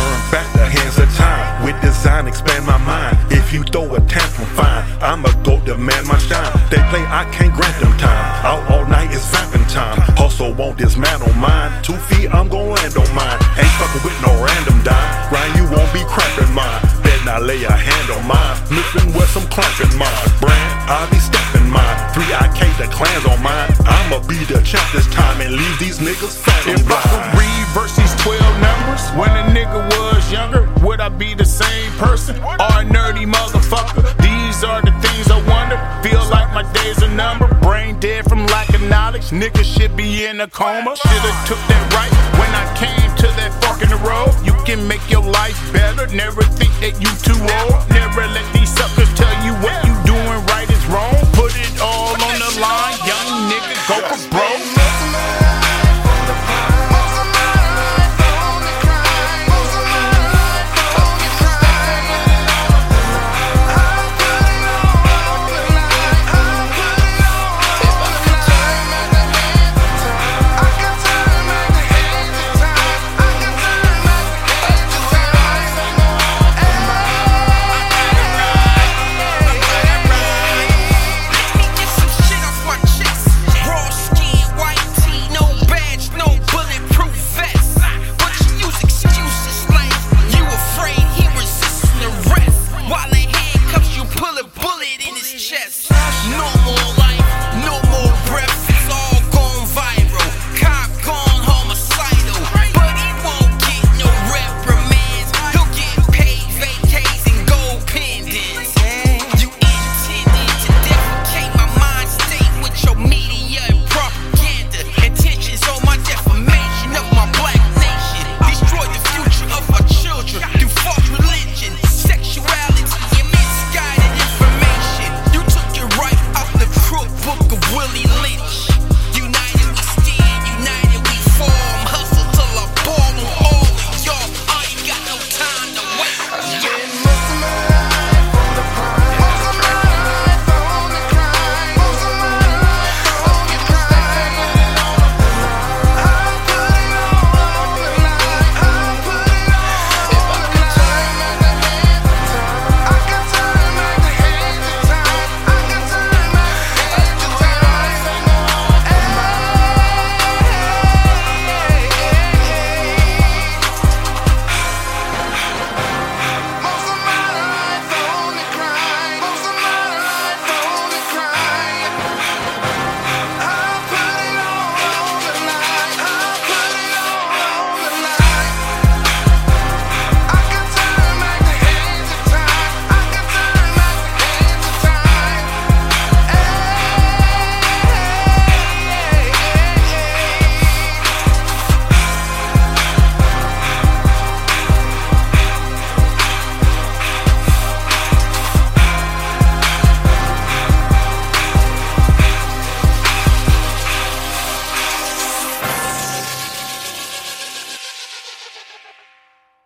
turn back the hands of time. With design, expand my mind. If you throw a tantrum, fine. I'ma go demand my shine. They play, I can't grant them time. Out all night, it's vamping time. Hustle won't dismantle mine. Two feet, I'm gon' land on mine. Ain't fucking with no random dime. Ryan, you won't be crapping mine. Then I lay a hand on mine. Missing with some clamping mine. Brand, I be stepping mine. Three IK, the clans on mine. I'ma be the champ this time and leave these niggas fat and blind. Younger, would I be the same person or a nerdy motherfucker? These are the things I wonder. Feel like my days are numbered. Brain dead from lack of knowledge. Niggas should be in a coma. Shoulda took that right when I came to that fucking road. You can make your life better. Never think that you too old. Never let these suckers tell you what you